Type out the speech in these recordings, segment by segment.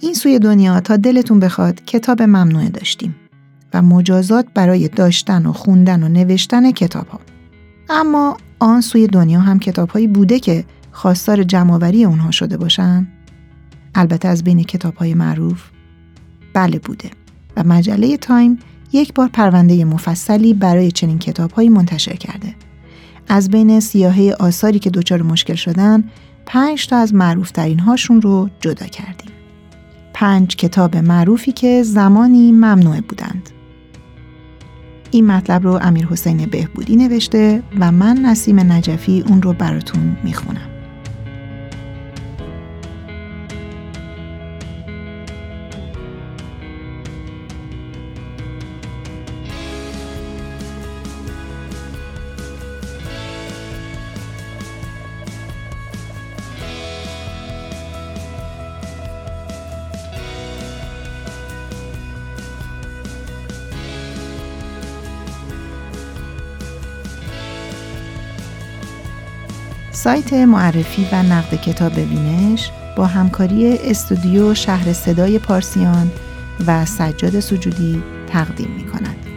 این سوی دنیا تا دلتون بخواد کتاب ممنوعه داشتیم و مجازات برای داشتن و خوندن و نوشتن کتاب ها. اما آن سوی دنیا هم کتاب هایی بوده که خواستار جمعوری اونها شده باشن؟ البته از بین کتاب های معروف؟ بله بوده و مجله تایم یک بار پرونده مفصلی برای چنین کتاب هایی منتشر کرده. از بین سیاهه آثاری که دچار مشکل شدن، پنج تا از معروفترین هاشون رو جدا کردیم. پنج کتاب معروفی که زمانی ممنوع بودند. این مطلب رو امیر حسین بهبودی نوشته و من نسیم نجفی اون رو براتون می‌خونم. سایت معرفی و نقد کتاب بینش با همکاری استودیو شهر صدای پارسیان و سجاد سجودی تقدیم می کند.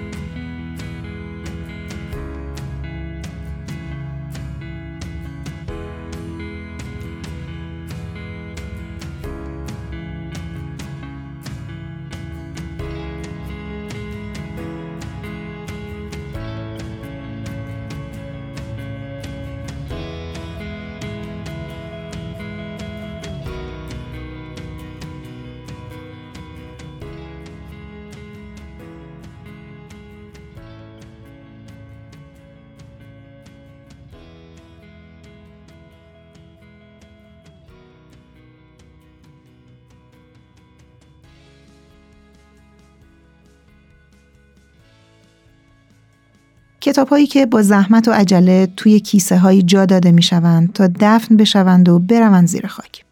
کتاب هایی که با زحمت و عجله توی کیسه هایی جا داده می شوند تا دفن بشوند و بروند زیر خاک.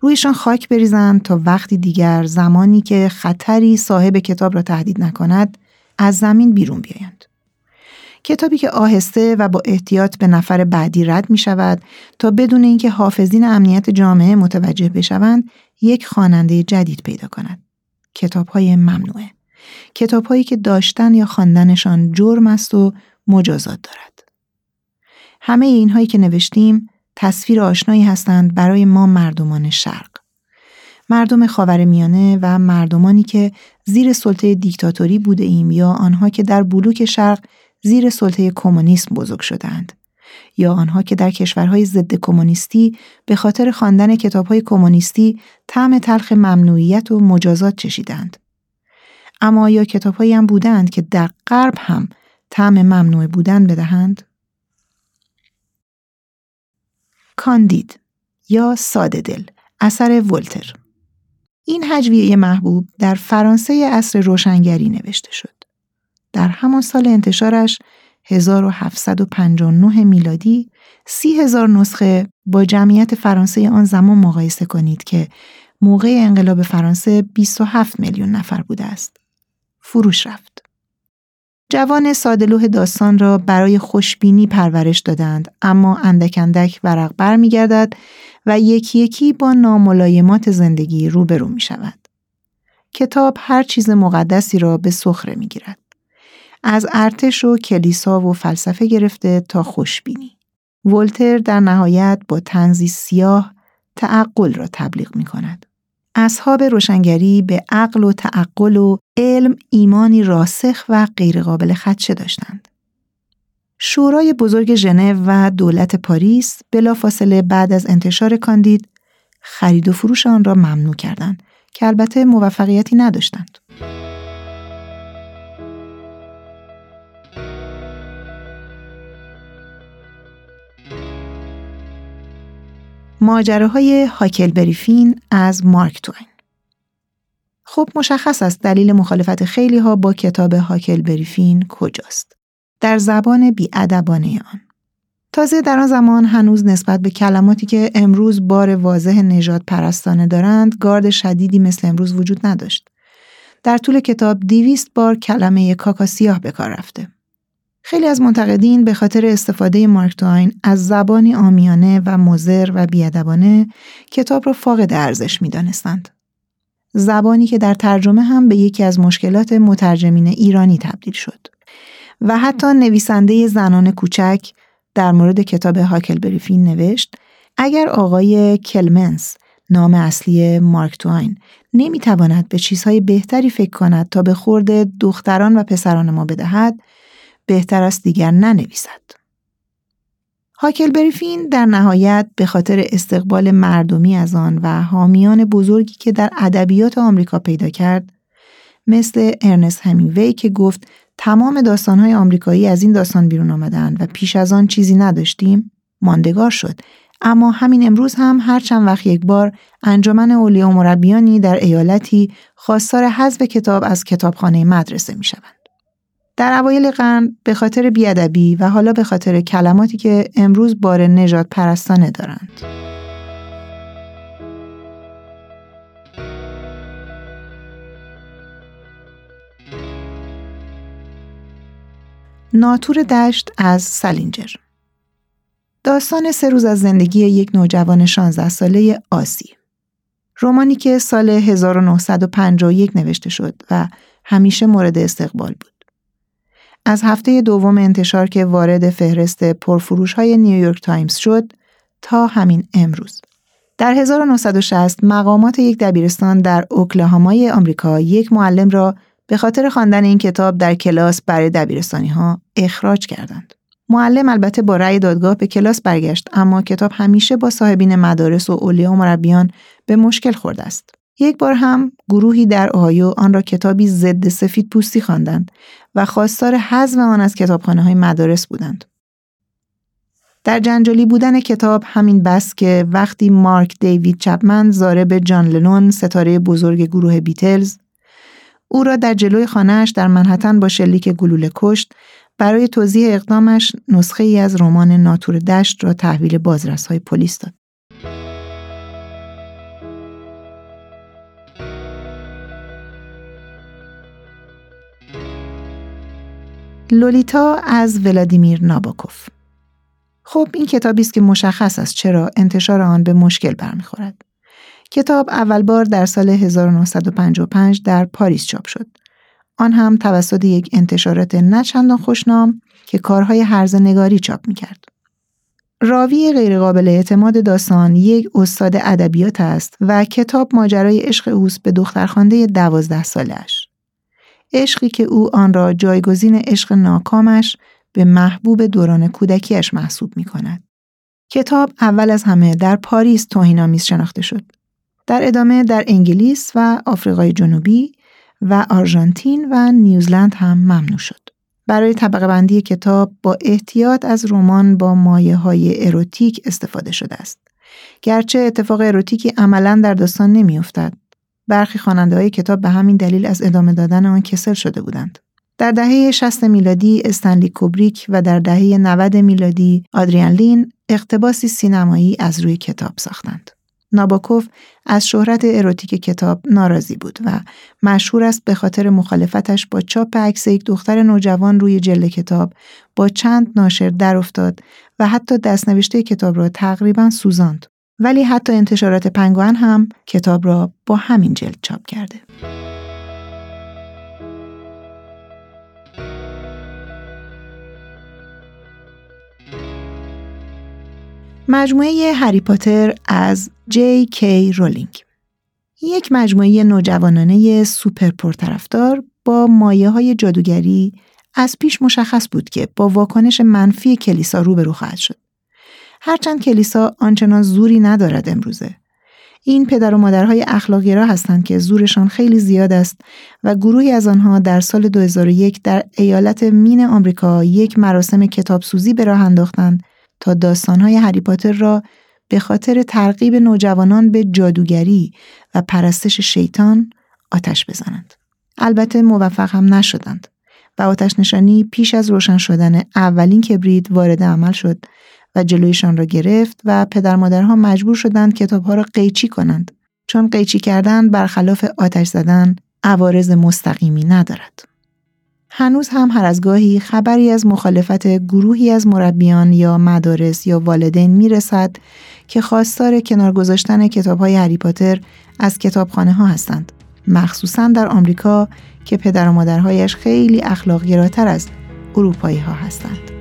رویشان خاک بریزند تا وقتی دیگر زمانی که خطری صاحب کتاب را تهدید نکند از زمین بیرون بیایند. کتابی که آهسته و با احتیاط به نفر بعدی رد می شود تا بدون اینکه حافظین امنیت جامعه متوجه بشوند یک خواننده جدید پیدا کند. کتاب های ممنوعه. کتابهایی که داشتن یا خواندنشان جرم است و مجازات دارد. همه اینهایی که نوشتیم تصویر آشنایی هستند برای ما مردمان شرق. مردم خاور میانه و مردمانی که زیر سلطه دیکتاتوری بوده ایم یا آنها که در بلوک شرق زیر سلطه کمونیسم بزرگ شدند یا آنها که در کشورهای ضد کمونیستی به خاطر خواندن کتابهای کمونیستی طعم تلخ ممنوعیت و مجازات چشیدند اما آیا کتابهایی هم بودند که در غرب هم طعم ممنوع بودن بدهند؟ کاندید یا ساده دل اثر ولتر این هجویه محبوب در فرانسه عصر روشنگری نوشته شد. در همان سال انتشارش 1759 میلادی سی هزار نسخه با جمعیت فرانسه آن زمان مقایسه کنید که موقع انقلاب فرانسه 27 میلیون نفر بوده است. فروش رفت. جوان سادلوه داستان را برای خوشبینی پرورش دادند اما اندک اندک ورق بر می گردد و یکی یکی با ناملایمات زندگی روبرو می شود. کتاب هر چیز مقدسی را به سخره می گیرد. از ارتش و کلیسا و فلسفه گرفته تا خوشبینی. ولتر در نهایت با تنزی سیاه تعقل را تبلیغ می کند. اصحاب روشنگری به عقل و تعقل و علم ایمانی راسخ و غیرقابل خدشه داشتند. شورای بزرگ ژنو و دولت پاریس بلافاصله بعد از انتشار کاندید خرید و فروش آن را ممنوع کردند که البته موفقیتی نداشتند. ماجراهای هاکل بریفین از مارک توین خب مشخص است دلیل مخالفت خیلی ها با کتاب هاکل بریفین کجاست. در زبان بیادبانه آن. تازه در آن زمان هنوز نسبت به کلماتی که امروز بار واضح نجات پرستانه دارند گارد شدیدی مثل امروز وجود نداشت. در طول کتاب دیویست بار کلمه کاکا سیاه به کار رفته. خیلی از منتقدین به خاطر استفاده مارک توین از زبانی آمیانه و مزر و بیادبانه کتاب را فاقد ارزش می دانستند. زبانی که در ترجمه هم به یکی از مشکلات مترجمین ایرانی تبدیل شد. و حتی نویسنده زنان کوچک در مورد کتاب هاکل بریفین نوشت اگر آقای کلمنس نام اصلی مارک توین نمی‌تواند به چیزهای بهتری فکر کند تا به خورد دختران و پسران ما بدهد بهتر است دیگر ننویسد. هاکل بریفین در نهایت به خاطر استقبال مردمی از آن و حامیان بزرگی که در ادبیات آمریکا پیدا کرد مثل ارنست همینگوی که گفت تمام داستانهای آمریکایی از این داستان بیرون آمدن و پیش از آن چیزی نداشتیم ماندگار شد اما همین امروز هم هر چند وقت یک بار انجمن اولیا مربیانی در ایالتی خواستار حذف کتاب از کتابخانه مدرسه می شوند. در اوایل قرن به خاطر بیادبی و حالا به خاطر کلماتی که امروز بار نجات پرستانه دارند. ناتور دشت از سلینجر داستان سه روز از زندگی یک نوجوان 16 ساله عاصی رمانی که سال 1951 نوشته شد و همیشه مورد استقبال بود. از هفته دوم انتشار که وارد فهرست پرفروش های نیویورک تایمز شد تا همین امروز. در 1960 مقامات یک دبیرستان در اوکلاهامای آمریکا یک معلم را به خاطر خواندن این کتاب در کلاس برای دبیرستانی ها اخراج کردند. معلم البته با رأی دادگاه به کلاس برگشت اما کتاب همیشه با صاحبین مدارس و اولیا و مربیان به مشکل خورده است. یک بار هم گروهی در اوهایو آن را کتابی ضد سفید پوستی خواندند و خواستار حذف آن از کتابخانه های مدارس بودند. در جنجالی بودن کتاب همین بس که وقتی مارک دیوید چپمن زارب جان لنون ستاره بزرگ گروه بیتلز او را در جلوی خانهاش در منحتن با شلیک گلوله کشت برای توضیح اقدامش نسخه ای از رمان ناتور دشت را تحویل بازرس های پلیس داد. لولیتا از ولادیمیر ناباکوف خب این کتابی است که مشخص است چرا انتشار آن به مشکل برمیخورد. کتاب اول بار در سال 1955 در پاریس چاپ شد. آن هم توسط یک انتشارات نچندان خوشنام که کارهای هرزه نگاری چاپ می کرد. راوی غیرقابل اعتماد داستان یک استاد ادبیات است و کتاب ماجرای عشق اوست به دخترخوانده دوازده سالش. عشقی که او آن را جایگزین عشق ناکامش به محبوب دوران کودکیش محسوب می کند. کتاب اول از همه در پاریس توهینآمیز شناخته شد. در ادامه در انگلیس و آفریقای جنوبی و آرژانتین و نیوزلند هم ممنوع شد. برای طبقه بندی کتاب با احتیاط از رمان با مایه های اروتیک استفاده شده است. گرچه اتفاق اروتیکی عملا در داستان نمیافتد. برخی خواننده های کتاب به همین دلیل از ادامه دادن آن کسل شده بودند. در دهه 60 میلادی استنلی کوبریک و در دهه 90 میلادی آدریان لین اقتباسی سینمایی از روی کتاب ساختند. ناباکوف از شهرت اروتیک کتاب ناراضی بود و مشهور است به خاطر مخالفتش با چاپ عکس یک دختر نوجوان روی جلد کتاب با چند ناشر در افتاد و حتی دستنوشته کتاب را تقریبا سوزاند. ولی حتی انتشارات پنگوان هم کتاب را با همین جلد چاپ کرده. مجموعه هری پاتر از جی کی رولینگ یک مجموعه نوجوانانه سوپر پرطرفدار با مایه های جادوگری از پیش مشخص بود که با واکنش منفی کلیسا روبرو خواهد شد. هرچند کلیسا آنچنان زوری ندارد امروزه. این پدر و مادرهای اخلاقی را هستند که زورشان خیلی زیاد است و گروهی از آنها در سال 2001 در ایالت مین آمریکا یک مراسم کتابسوزی به راه انداختند تا داستانهای هری پاتر را به خاطر ترغیب نوجوانان به جادوگری و پرستش شیطان آتش بزنند. البته موفق هم نشدند و آتش نشانی پیش از روشن شدن اولین کبریت وارد عمل شد و جلویشان را گرفت و پدر مادرها مجبور شدند کتابها را قیچی کنند چون قیچی کردن برخلاف آتش زدن عوارض مستقیمی ندارد. هنوز هم هر از گاهی خبری از مخالفت گروهی از مربیان یا مدارس یا والدین می‌رسد که خواستار کنار گذاشتن کتاب های هری پاتر از کتابخانه ها هستند مخصوصا در آمریکا که پدر و مادرهایش خیلی اخلاقگراتر از اروپایی ها هستند.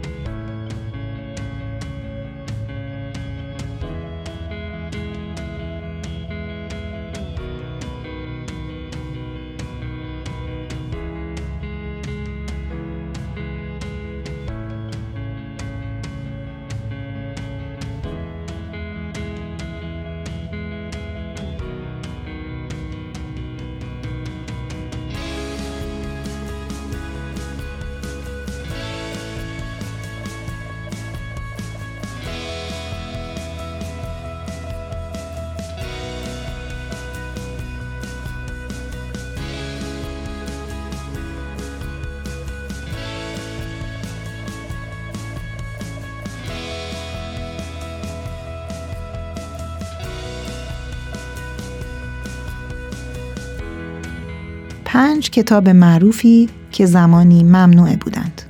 پنج کتاب معروفی که زمانی ممنوع بودند.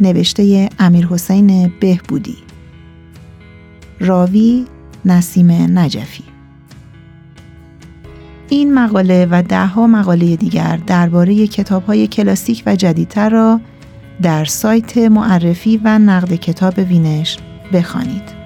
نوشته امیر حسین بهبودی راوی نسیم نجفی این مقاله و دهها مقاله دیگر درباره های کلاسیک و جدیدتر را در سایت معرفی و نقد کتاب وینش بخوانید.